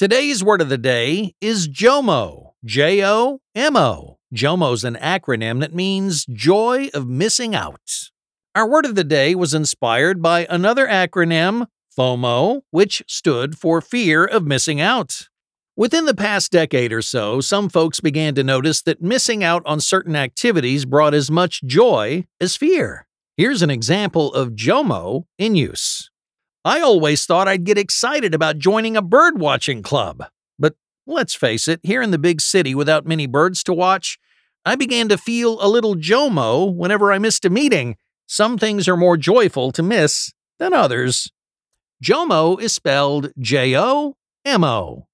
Today's word of the day is JOMO. J O M O. JOMO's an acronym that means joy of missing out. Our word of the day was inspired by another acronym, FOMO, which stood for fear of missing out. Within the past decade or so, some folks began to notice that missing out on certain activities brought as much joy as fear. Here's an example of JOMO in use. I always thought I'd get excited about joining a bird watching club. But let's face it, here in the big city without many birds to watch, I began to feel a little JOMO whenever I missed a meeting. Some things are more joyful to miss than others. JOMO is spelled J O M O.